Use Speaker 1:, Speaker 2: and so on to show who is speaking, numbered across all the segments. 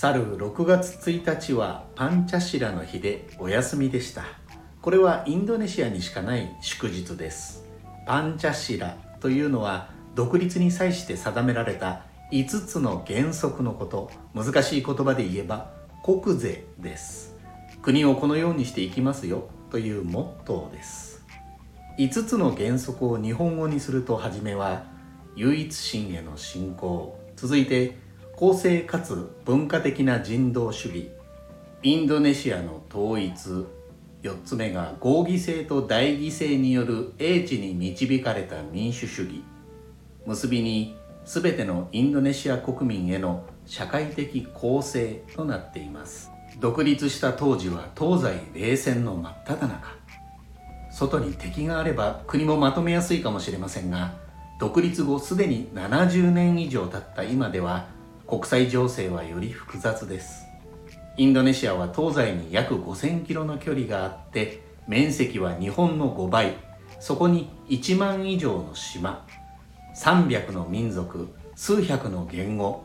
Speaker 1: 去る6月1日はパンチャシラの日でお休みでした。これはインドネシアにしかない祝日です。パンチャシラというのは独立に際して定められた5つの原則のこと。難しい言葉で言えば国税です。国をこのようにしていきますよというモットーです。5つの原則を日本語にするとはじめは唯一心への信仰。続いて公正かつ文化的な人道主義。インドネシアの統一。4つ目が合議制と代議制による英知に導かれた民主主義。結びに全てのインドネシア国民への社会的公正となっています。独立した当時は東西冷戦の真っ只中。外に敵があれば国もまとめやすいかもしれませんが独立後すでに70年以上経った今では国際情勢はより複雑です。インドネシアは東西に約5000キロの距離があって面積は日本の5倍。そこに1万以上の島300の民族数百の言語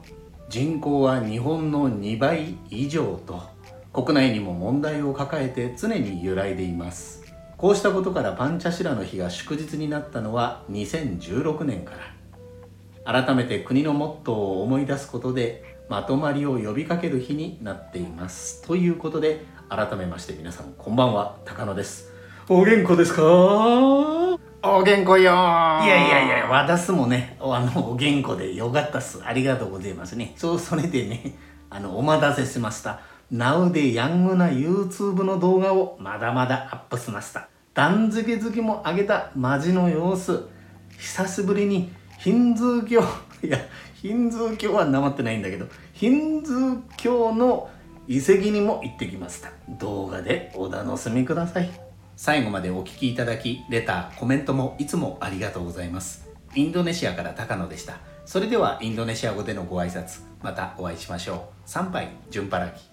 Speaker 1: 人口は日本の2倍以上と国内にも問題を抱えて常に揺らいでいます。こうしたことからパンチャシラの日が祝日になったのは2016年から。改めて国のモットーを思い出すことでまとまりを呼びかける日になっていますということで改めまして皆さんこんばんは高野ですお元気ですか？
Speaker 2: お元気よい
Speaker 1: やいやいや、私もね、あの、お元気でよかったっす。ありがとうございますね。そう、それでね、あの、お待たせしました。Now でヤングな YouTube の動画をまだまだアップしました。断食好きも上げたマジの様子。久しぶりにヒンズー教、いや、ヒンズー教はなまってないんだけど、ヒンズー教の遺跡にも行ってきました。動画でお楽しみください。最後までお聴きいただき、レター、コメントもいつもありがとうございます。インドネシアから高野でした。それではインドネシア語でのご挨拶、またお会いしましょう。参拝、順払き。